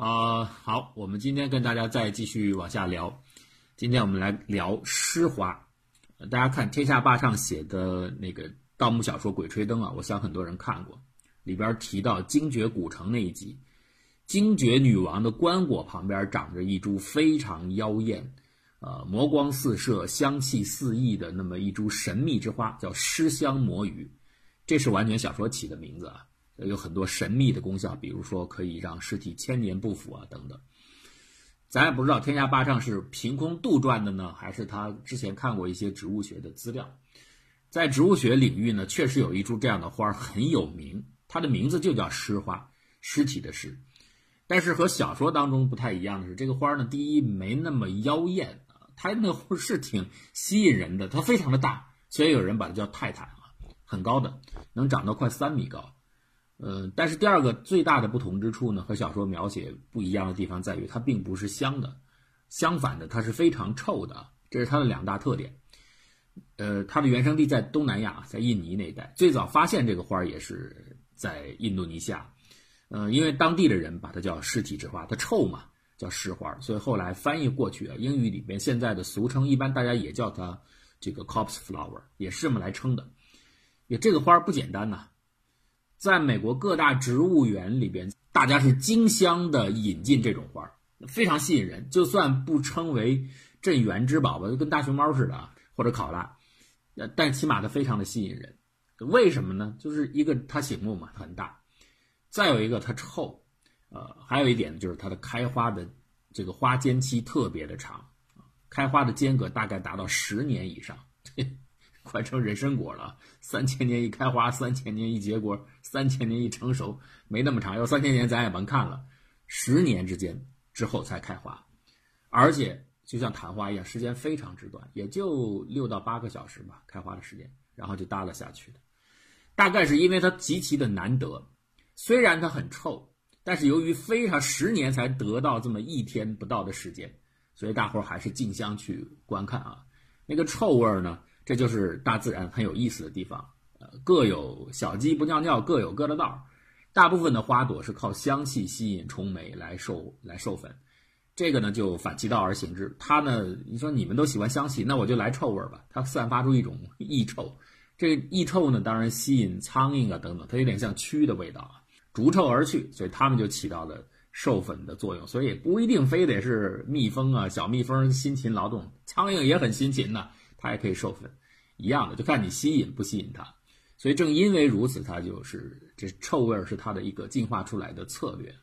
啊，好，我们今天跟大家再继续往下聊。今天我们来聊诗花。大家看天下霸唱写的那个盗墓小说《鬼吹灯》啊，我想很多人看过。里边提到精绝古城那一集，精绝女王的棺椁旁边长着一株非常妖艳、呃魔光四射、香气四溢的那么一株神秘之花，叫尸香魔芋。这是完全小说起的名字啊，有很多神秘的功效，比如说可以让尸体千年不腐啊等等。咱也不知道天下霸唱是凭空杜撰的呢，还是他之前看过一些植物学的资料。在植物学领域呢，确实有一株这样的花很有名。它的名字就叫尸花，尸体的尸。但是和小说当中不太一样的是，这个花呢，第一没那么妖艳啊，它那个是挺吸引人的，它非常的大，所以有人把它叫泰坦啊，很高的，能长到快三米高。嗯，但是第二个最大的不同之处呢，和小说描写不一样的地方在于，它并不是香的，相反的，它是非常臭的，这是它的两大特点。呃，它的原生地在东南亚，在印尼那一带，最早发现这个花也是。在印度尼西亚，嗯，因为当地的人把它叫尸体之花，它臭嘛，叫尸花，所以后来翻译过去啊，英语里面现在的俗称，一般大家也叫它这个 c o p s flower，也是这么来称的。也这个花不简单呐，在美国各大植物园里边，大家是竞相的引进这种花，非常吸引人。就算不称为镇园之宝吧，就跟大熊猫似的啊，或者考拉，但起码它非常的吸引人。为什么呢？就是一个它醒目嘛，它很大；再有一个它臭，呃，还有一点就是它的开花的这个花间期特别的长，开花的间隔大概达到十年以上，快成人参果了。三千年一开花，三千年一结果，三千年一成熟，没那么长。要三千年咱也甭看了，十年之间之后才开花，而且就像昙花一样，时间非常之短，也就六到八个小时吧，开花的时间，然后就耷拉下去的。大概是因为它极其的难得，虽然它很臭，但是由于非常十年才得到这么一天不到的时间，所以大伙儿还是竞相去观看啊。那个臭味呢，这就是大自然很有意思的地方。呃，各有小鸡不尿尿，各有各的道儿。大部分的花朵是靠香气吸引虫媒来授来授粉，这个呢就反其道而行之。它呢，你说你们都喜欢香气，那我就来臭味儿吧。它散发出一种异臭。这个异臭呢，当然吸引苍蝇啊等等，它有点像蛆的味道啊，逐臭而去，所以它们就起到了授粉的作用。所以不一定非得是蜜蜂啊，小蜜蜂辛勤劳动，苍蝇也很辛勤呢，它也可以授粉，一样的，就看你吸引不吸引它。所以正因为如此，它就是这臭味是它的一个进化出来的策略，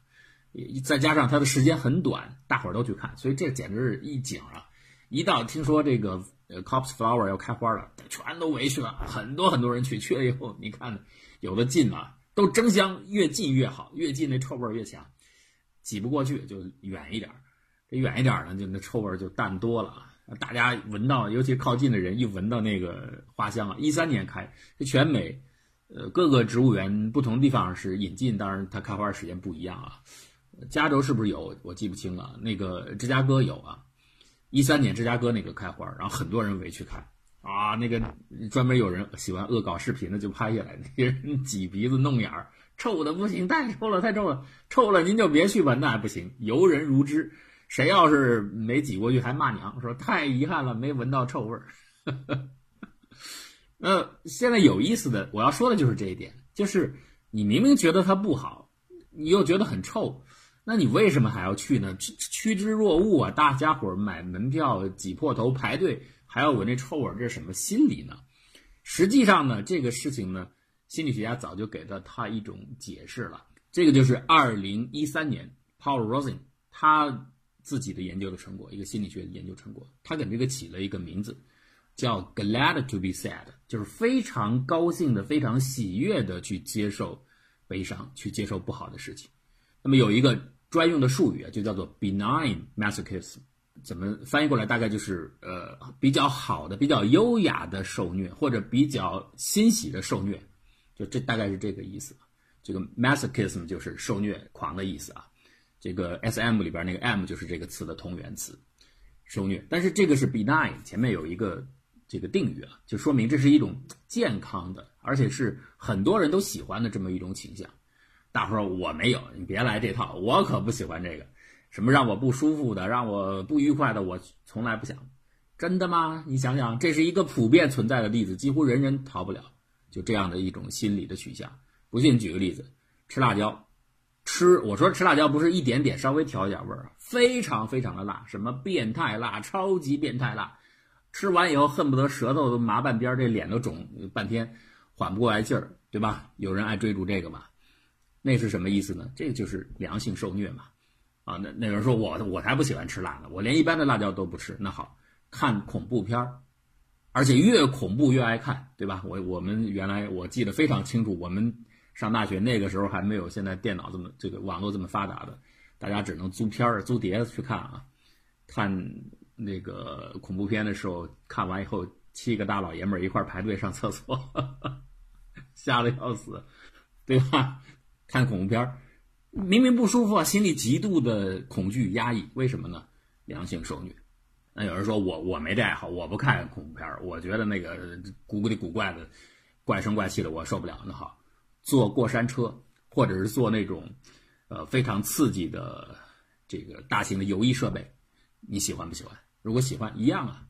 再加上它的时间很短，大伙儿都去看，所以这简直是一景啊！一到听说这个。呃 cops flower 要开花了，全都围去了，很多很多人去。去了以后，你看，有的近嘛，都争相越近越好，越近那臭味越强。挤不过去就远一点，这远一点呢，就那臭味就淡多了啊。大家闻到，尤其靠近的人一闻到那个花香啊，一三年开，这全美，呃，各个植物园不同地方是引进，当然它开花时间不一样啊。加州是不是有？我记不清了。那个芝加哥有啊。一三年芝加哥那个开花，然后很多人围去看啊，那个专门有人喜欢恶搞视频的就拍下来，那些人挤鼻子弄眼儿，臭的不行，太臭了，太臭了，臭了您就别去闻，那不行，游人如织，谁要是没挤过去还骂娘，说太遗憾了，没闻到臭味儿。那，现在有意思的我要说的就是这一点，就是你明明觉得它不好，你又觉得很臭。那你为什么还要去呢？趋趋之若鹜啊！大家伙买门票挤破头排队，还要闻这臭味儿，这是什么心理呢？实际上呢，这个事情呢，心理学家早就给了他一种解释了。这个就是二零一三年 Paul Rosen 他自己的研究的成果，一个心理学的研究成果。他给这个起了一个名字，叫 Glad to be sad，就是非常高兴的、非常喜悦的去接受悲伤，去接受不好的事情。那么有一个。专用的术语啊，就叫做 benign masochism，怎么翻译过来？大概就是呃比较好的、比较优雅的受虐，或者比较欣喜的受虐，就这大概是这个意思。这个 masochism 就是受虐狂的意思啊。这个 S M 里边那个 M 就是这个词的同源词，受虐。但是这个是 benign，前面有一个这个定语啊，就说明这是一种健康的，而且是很多人都喜欢的这么一种倾向。大伙说我没有，你别来这套，我可不喜欢这个。什么让我不舒服的，让我不愉快的，我从来不想。真的吗？你想想，这是一个普遍存在的例子，几乎人人逃不了。就这样的一种心理的取向。不信，举个例子，吃辣椒，吃我说吃辣椒不是一点点，稍微调一点味儿啊，非常非常的辣，什么变态辣，超级变态辣，吃完以后恨不得舌头都麻半边，这脸都肿半天，缓不过来劲儿，对吧？有人爱追逐这个嘛？那是什么意思呢？这就是良性受虐嘛。啊，那那人说我我才不喜欢吃辣呢，我连一般的辣椒都不吃。那好看恐怖片儿，而且越恐怖越爱看，对吧？我我们原来我记得非常清楚，我们上大学那个时候还没有现在电脑这么这个网络这么发达的，大家只能租片儿、租碟子去看啊。看那个恐怖片的时候，看完以后七个大老爷们儿一块排队上厕所，吓得要死，对吧？看恐怖片儿。明明不舒服啊，心里极度的恐惧压抑，为什么呢？良性受虐。那有人说我我没这爱好，我不看恐怖片我觉得那个古里古怪的、怪声怪气的，我受不了。那好，坐过山车，或者是坐那种呃非常刺激的这个大型的游艺设备，你喜欢不喜欢？如果喜欢，一样啊。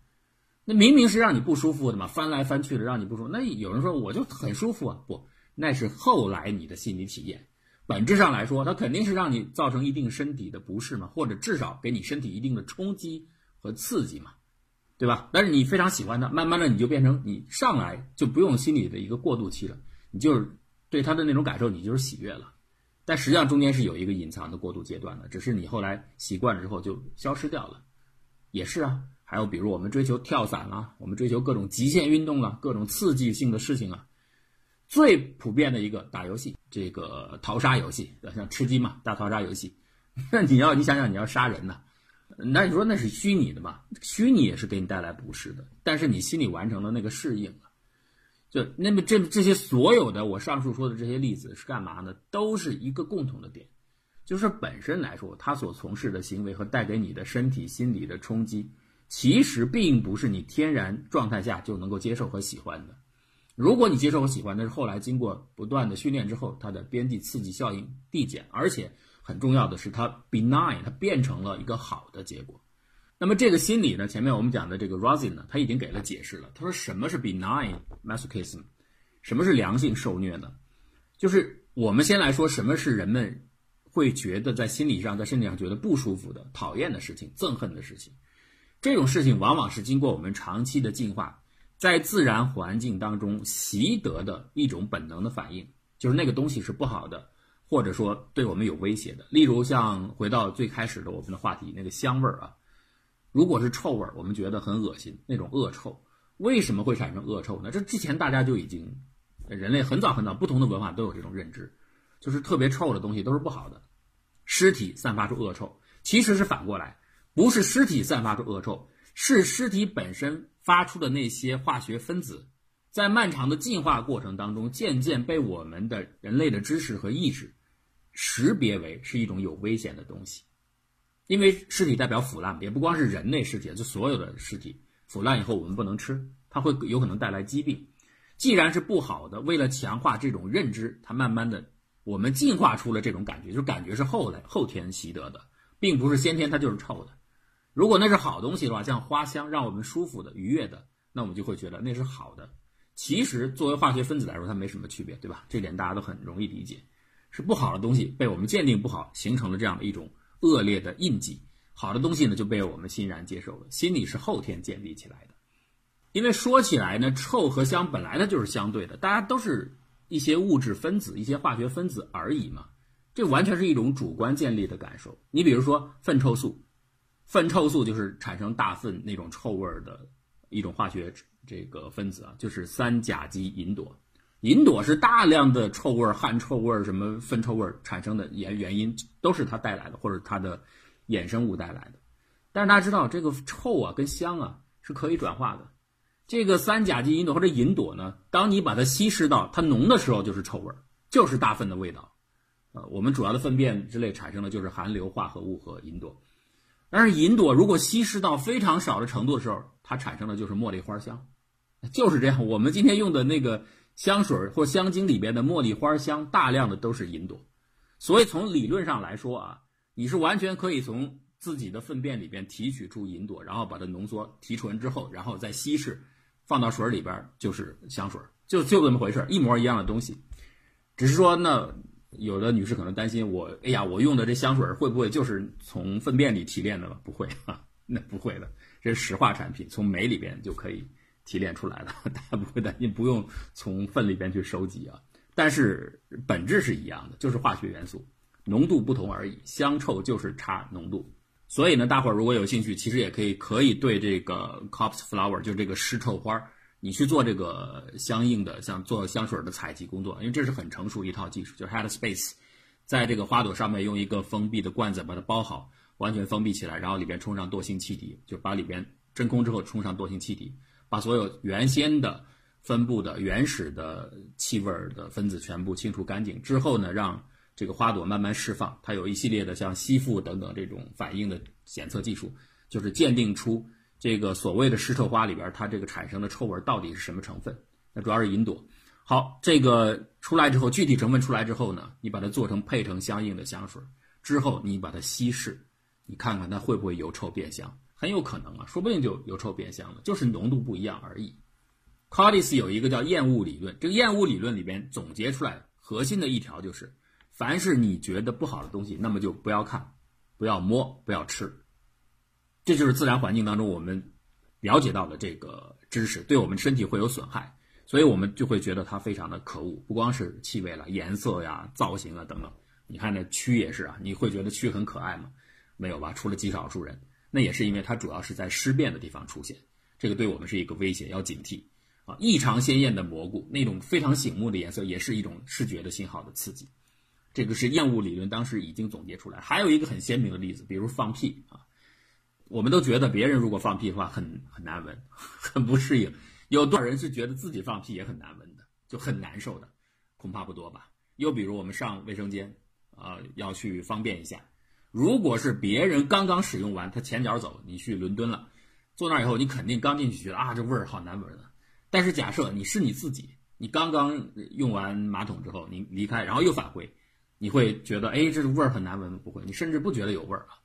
那明明是让你不舒服的嘛，翻来翻去的让你不舒服。那有人说我就很舒服啊，不，那是后来你的心理体验。本质上来说，它肯定是让你造成一定身体的不适嘛，或者至少给你身体一定的冲击和刺激嘛，对吧？但是你非常喜欢它，慢慢的你就变成你上来就不用心理的一个过渡期了，你就是对他的那种感受，你就是喜悦了。但实际上中间是有一个隐藏的过渡阶段的，只是你后来习惯了之后就消失掉了。也是啊，还有比如我们追求跳伞啊，我们追求各种极限运动了，各种刺激性的事情啊。最普遍的一个打游戏，这个逃杀游戏，像吃鸡嘛，大逃杀游戏。那你要你想想，你要杀人呢，那你说那是虚拟的嘛？虚拟也是给你带来不适的，但是你心里完成了那个适应。就那么这这些所有的我上述说的这些例子是干嘛呢？都是一个共同的点，就是本身来说，他所从事的行为和带给你的身体心理的冲击，其实并不是你天然状态下就能够接受和喜欢的。如果你接受和喜欢，那是后来经过不断的训练之后，它的边际刺激效应递减，而且很重要的是，它 benign，它变成了一个好的结果。那么这个心理呢，前面我们讲的这个 Rosin 呢，他已经给了解释了。他说什么是 benign masochism，什么是良性受虐呢？就是我们先来说什么是人们会觉得在心理上、在身体上觉得不舒服的、讨厌的事情、憎恨的事情。这种事情往往是经过我们长期的进化。在自然环境当中习得的一种本能的反应，就是那个东西是不好的，或者说对我们有威胁的。例如，像回到最开始的我们的话题，那个香味儿啊，如果是臭味儿，我们觉得很恶心，那种恶臭，为什么会产生恶臭呢？这之前大家就已经，人类很早很早，不同的文化都有这种认知，就是特别臭的东西都是不好的，尸体散发出恶臭，其实是反过来，不是尸体散发出恶臭，是尸体本身。发出的那些化学分子，在漫长的进化过程当中，渐渐被我们的人类的知识和意识识别为是一种有危险的东西。因为尸体代表腐烂，也不光是人类尸体，就所有的尸体腐烂以后我们不能吃，它会有可能带来疾病。既然是不好的，为了强化这种认知，它慢慢的我们进化出了这种感觉，就是感觉是后来后天习得的，并不是先天它就是臭的。如果那是好东西的话，像花香，让我们舒服的、愉悦的，那我们就会觉得那是好的。其实作为化学分子来说，它没什么区别，对吧？这点大家都很容易理解。是不好的东西被我们鉴定不好，形成了这样的一种恶劣的印记。好的东西呢，就被我们欣然接受了。心理是后天建立起来的。因为说起来呢，臭和香本来它就是相对的，大家都是一些物质分子、一些化学分子而已嘛。这完全是一种主观建立的感受。你比如说粪臭素。粪臭素就是产生大粪那种臭味的一种化学这个分子啊，就是三甲基吲哚。吲哚是大量的臭味、汗臭味、什么粪臭味产生的原原因，都是它带来的，或者它的衍生物带来的。但是大家知道，这个臭啊跟香啊是可以转化的。这个三甲基吲哚或者吲哚呢，当你把它稀释到它浓的时候，就是臭味，就是大粪的味道。呃，我们主要的粪便之类产生的就是含硫化合物和吲哚。但是银朵如果稀释到非常少的程度的时候，它产生的就是茉莉花香，就是这样。我们今天用的那个香水或香精里边的茉莉花香，大量的都是银朵，所以从理论上来说啊，你是完全可以从自己的粪便里边提取出银朵，然后把它浓缩提纯之后，然后再稀释，放到水里边就是香水，就就这么回事，一模一样的东西。只是说，那有的女士可能担心我，哎呀，我用的这香水会不会就是从粪便里提炼的了？不会啊，那不会的，这是石化产品，从煤里边就可以提炼出来的，大家不会担心，不用从粪里边去收集啊。但是本质是一样的，就是化学元素，浓度不同而已，香臭就是差浓度。所以呢，大伙儿如果有兴趣，其实也可以可以对这个 cops flower，就这个湿臭花。你去做这个相应的像做香水的采集工作，因为这是很成熟一套技术，就是 headspace，在这个花朵上面用一个封闭的罐子把它包好，完全封闭起来，然后里边充上惰性气体，就把里边真空之后充上惰性气体，把所有原先的分布的原始的气味的分子全部清除干净之后呢，让这个花朵慢慢释放，它有一系列的像吸附等等这种反应的检测技术，就是鉴定出。这个所谓的湿臭花里边，它这个产生的臭味到底是什么成分？那主要是吲哚。好，这个出来之后，具体成分出来之后呢，你把它做成配成相应的香水，之后你把它稀释，你看看它会不会由臭变香？很有可能啊，说不定就由臭变香了，就是浓度不一样而已。c a r d i s 有一个叫厌恶理论，这个厌恶理论里边总结出来核心的一条就是：凡是你觉得不好的东西，那么就不要看，不要摸，不要吃。这就是自然环境当中我们了解到的这个知识，对我们身体会有损害，所以我们就会觉得它非常的可恶。不光是气味了，颜色呀、造型啊等等。你看那蛆也是啊，你会觉得蛆很可爱吗？没有吧？除了极少数人，那也是因为它主要是在尸变的地方出现，这个对我们是一个威胁，要警惕啊！异常鲜艳的蘑菇，那种非常醒目的颜色，也是一种视觉的信号的刺激。这个是厌恶理论当时已经总结出来。还有一个很鲜明的例子，比如放屁啊。我们都觉得别人如果放屁的话很很难闻，很不适应。有多少人是觉得自己放屁也很难闻的，就很难受的？恐怕不多吧。又比如我们上卫生间，啊，要去方便一下。如果是别人刚刚使用完，他前脚走，你去伦敦了，坐那以后，你肯定刚进去觉得啊，这味儿好难闻的。但是假设你是你自己，你刚刚用完马桶之后，你离开，然后又返回，你会觉得哎，这味儿很难闻？不会，你甚至不觉得有味儿啊。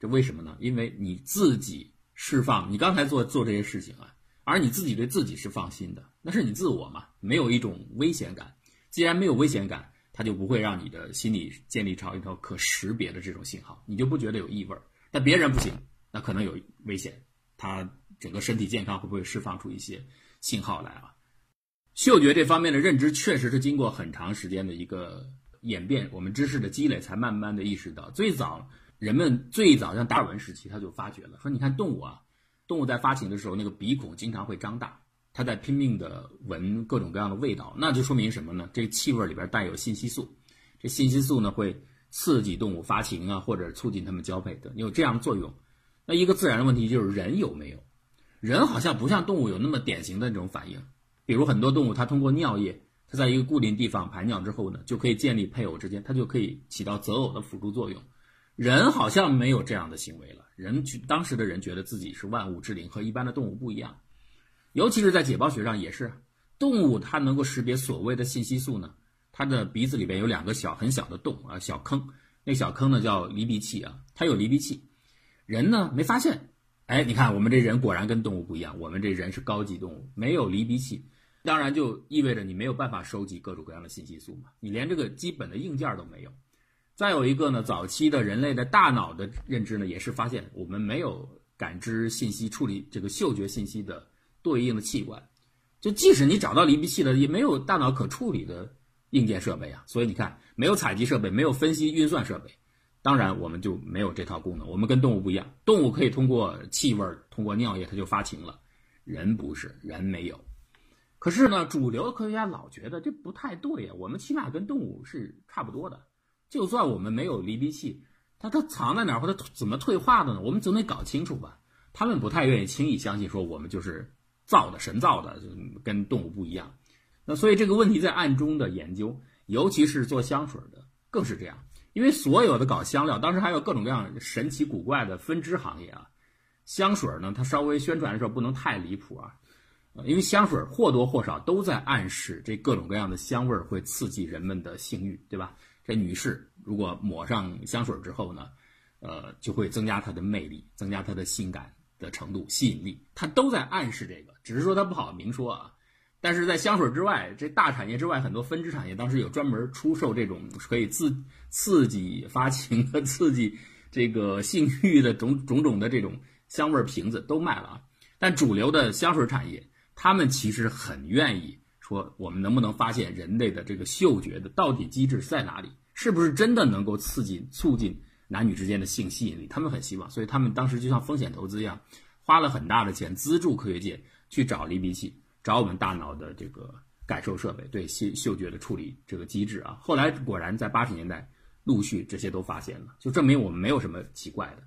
这为什么呢？因为你自己释放，你刚才做做这些事情啊，而你自己对自己是放心的，那是你自我嘛，没有一种危险感。既然没有危险感，它就不会让你的心理建立成一条可识别的这种信号，你就不觉得有异味。但别人不行，那可能有危险，他整个身体健康会不会释放出一些信号来啊？嗅觉这方面的认知确实是经过很长时间的一个演变，我们知识的积累才慢慢的意识到，最早。人们最早像达尔文时期，他就发觉了，说你看动物啊，动物在发情的时候，那个鼻孔经常会张大，它在拼命的闻各种各样的味道，那就说明什么呢？这气味里边带有信息素，这信息素呢会刺激动物发情啊，或者促进它们交配的，有这样的作用。那一个自然的问题就是人有没有？人好像不像动物有那么典型的这种反应，比如很多动物它通过尿液，它在一个固定地方排尿之后呢，就可以建立配偶之间，它就可以起到择偶的辅助作用。人好像没有这样的行为了。人当时的人觉得自己是万物之灵，和一般的动物不一样。尤其是在解剖学上也是，动物它能够识别所谓的信息素呢。它的鼻子里边有两个小很小的洞啊，小坑。那小坑呢叫离鼻器啊，它有离鼻器。人呢没发现。哎，你看我们这人果然跟动物不一样。我们这人是高级动物，没有离鼻器，当然就意味着你没有办法收集各种各样的信息素嘛。你连这个基本的硬件都没有。再有一个呢，早期的人类的大脑的认知呢，也是发现我们没有感知信息、处理这个嗅觉信息的对应的器官。就即使你找到离鼻器了，也没有大脑可处理的硬件设备啊。所以你看，没有采集设备，没有分析运算设备，当然我们就没有这套功能。我们跟动物不一样，动物可以通过气味、通过尿液，它就发情了。人不是，人没有。可是呢，主流科学家老觉得这不太对呀。我们起码跟动物是差不多的。就算我们没有离鼻器，它它藏在哪儿或者怎么退化的呢？我们总得搞清楚吧。他们不太愿意轻易相信说我们就是造的神造的，跟动物不一样。那所以这个问题在暗中的研究，尤其是做香水的更是这样。因为所有的搞香料，当时还有各种各样神奇古怪的分支行业啊。香水呢，它稍微宣传的时候不能太离谱啊，因为香水或多或少都在暗示这各种各样的香味会刺激人们的性欲，对吧？这女士如果抹上香水之后呢，呃，就会增加她的魅力，增加她的性感的程度、吸引力。它都在暗示这个，只是说它不好明说啊。但是在香水之外，这大产业之外，很多分支产业当时有专门出售这种可以自刺激发情和 刺激这个性欲的种种种的这种香味瓶子都卖了啊。但主流的香水产业，他们其实很愿意说，我们能不能发现人类的这个嗅觉的到底机制在哪里？是不是真的能够刺激促进男女之间的性吸引力？他们很希望，所以他们当时就像风险投资一样，花了很大的钱资助科学界去找离鼻器。找我们大脑的这个感受设备，对嗅嗅觉的处理这个机制啊，后来果然在八十年代陆续这些都发现了，就证明我们没有什么奇怪的。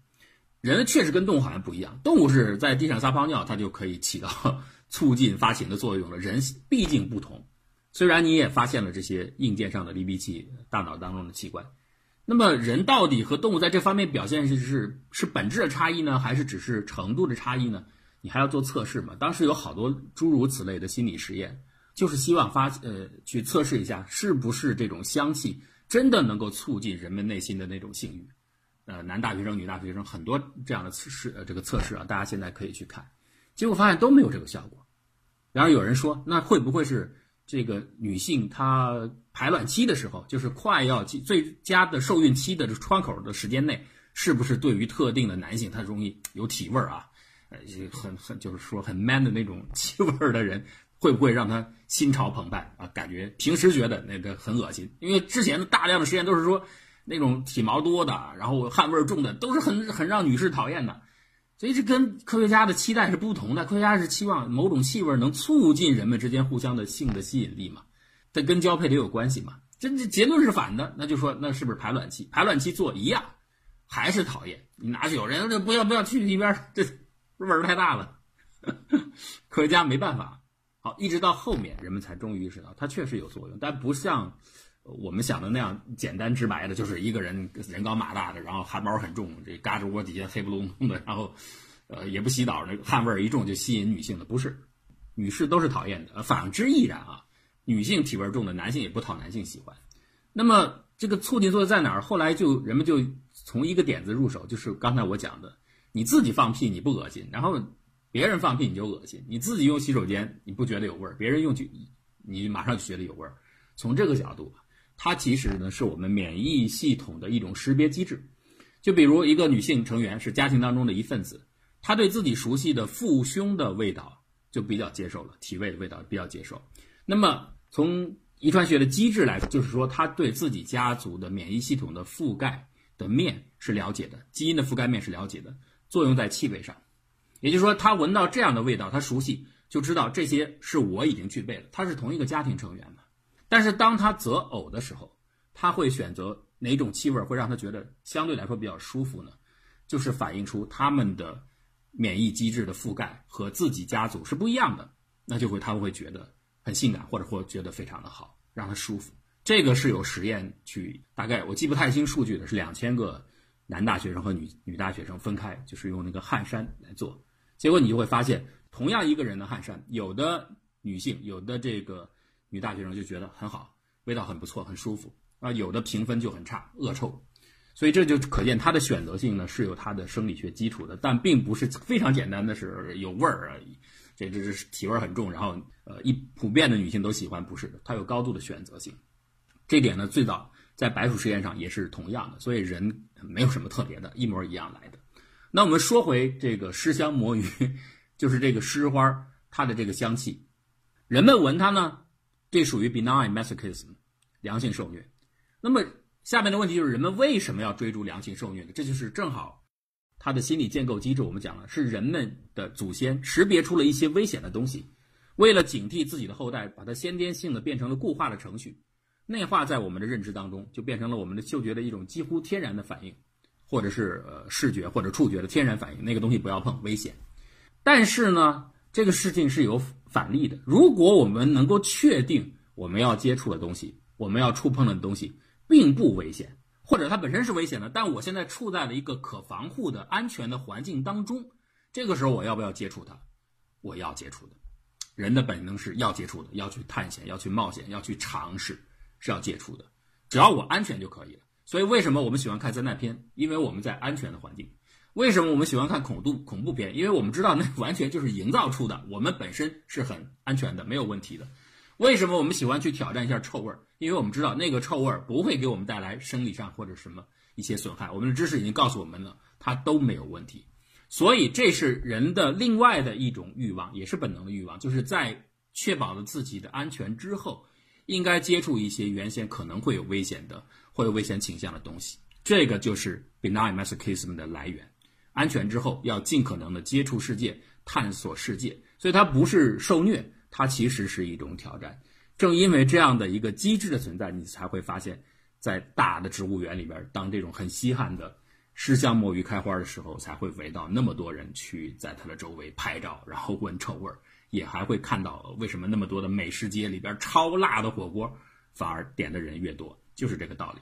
人确实跟动物好像不一样，动物是在地上撒泡尿，它就可以起到 促进发情的作用了。人毕竟不同，虽然你也发现了这些硬件上的离鼻器，大脑当中的器官，那么人到底和动物在这方面表现是是是本质的差异呢，还是只是程度的差异呢？你还要做测试嘛？当时有好多诸如此类的心理实验，就是希望发呃去测试一下，是不是这种香气真的能够促进人们内心的那种性欲。呃，男大学生、女大学生很多这样的测试，呃，这个测试啊，大家现在可以去看，结果发现都没有这个效果。然而有人说，那会不会是这个女性她排卵期的时候，就是快要最佳的受孕期的窗口的时间内，是不是对于特定的男性，他容易有体味啊？呃，很很就是说很 man 的那种 气味的人，会不会让他心潮澎湃啊？感觉平时觉得那个很恶心，因为之前的大量的实验都是说那种体毛多的，然后汗味重的，都是很很让女士讨厌的。所以这跟科学家的期待是不同的。科学家是期望某种气味能促进人们之间互相的性的吸引力嘛，这跟交配得有关系嘛？这这结论是反的，那就说那是不是排卵期？排卵期做一样，还是讨厌？你拿去有人这不要不要去一边这。味儿太大了，科学家没办法。好，一直到后面，人们才终于意识到它确实有作用，但不像我们想的那样简单直白的，就是一个人人高马大的，然后汗毛很重，这嘎吱窝底下黑不隆咚的，然后呃也不洗澡，那个汗味一重就吸引女性的，不是，女士都是讨厌的。反之亦然啊，女性体味重的男性也不讨男性喜欢。那么这个促进作用在哪儿？后来就人们就从一个点子入手，就是刚才我讲的。你自己放屁你不恶心，然后别人放屁你就恶心。你自己用洗手间你不觉得有味儿，别人用去你马上就觉得有味儿。从这个角度，它其实呢是我们免疫系统的一种识别机制。就比如一个女性成员是家庭当中的一份子，她对自己熟悉的父兄的味道就比较接受了，体味的味道比较接受。那么从遗传学的机制来说，就是说她对自己家族的免疫系统的覆盖的面是了解的，基因的覆盖面是了解的。作用在气味上，也就是说，他闻到这样的味道，他熟悉，就知道这些是我已经具备了。他是同一个家庭成员嘛？但是当他择偶的时候，他会选择哪种气味会让他觉得相对来说比较舒服呢？就是反映出他们的免疫机制的覆盖和自己家族是不一样的，那就会他们会觉得很性感，或者或觉得非常的好，让他舒服。这个是有实验去，大概我记不太清数据的，是两千个。男大学生和女女大学生分开，就是用那个汗衫来做，结果你就会发现，同样一个人的汗衫，有的女性，有的这个女大学生就觉得很好，味道很不错，很舒服啊，有的评分就很差，恶臭，所以这就可见它的选择性呢是有它的生理学基础的，但并不是非常简单的是有味儿而已，这这是体味很重，然后呃一普遍的女性都喜欢，不是的，它有高度的选择性，这点呢最早。在白鼠实验上也是同样的，所以人没有什么特别的，一模一样来的。那我们说回这个尸香魔芋，就是这个尸花它的这个香气，人们闻它呢，这属于 benign masochism，良性受虐。那么下面的问题就是，人们为什么要追逐良性受虐呢？这就是正好它的心理建构机制。我们讲了，是人们的祖先识别出了一些危险的东西，为了警惕自己的后代，把它先天性的变成了固化的程序。内化在我们的认知当中，就变成了我们的嗅觉的一种几乎天然的反应，或者是呃视觉或者触觉的天然反应。那个东西不要碰，危险。但是呢，这个事情是有反例的。如果我们能够确定我们要接触的东西，我们要触碰的东西并不危险，或者它本身是危险的，但我现在处在了一个可防护的安全的环境当中，这个时候我要不要接触它？我要接触的。人的本能是要接触的，要去探险，要去冒险，要去尝试。是要接触的，只要我安全就可以了。所以为什么我们喜欢看灾难片？因为我们在安全的环境。为什么我们喜欢看恐怖恐怖片？因为我们知道那 完全就是营造出的，我们本身是很安全的，没有问题的。为什么我们喜欢去挑战一下臭味儿？因为我们知道那个臭味儿不会给我们带来生理上或者什么一些损害。我们的知识已经告诉我们了，它都没有问题。所以这是人的另外的一种欲望，也是本能的欲望，就是在确保了自己的安全之后，应该接触一些原先可能会有危险的或有危险倾向的东西。这个就是 benign masochism 的来源。安全之后，要尽可能的接触世界，探索世界，所以它不是受虐，它其实是一种挑战。正因为这样的一个机制的存在，你才会发现，在大的植物园里边，当这种很稀罕的湿香墨鱼开花的时候，才会围到那么多人去在它的周围拍照，然后闻臭味儿，也还会看到为什么那么多的美食街里边超辣的火锅，反而点的人越多，就是这个道理。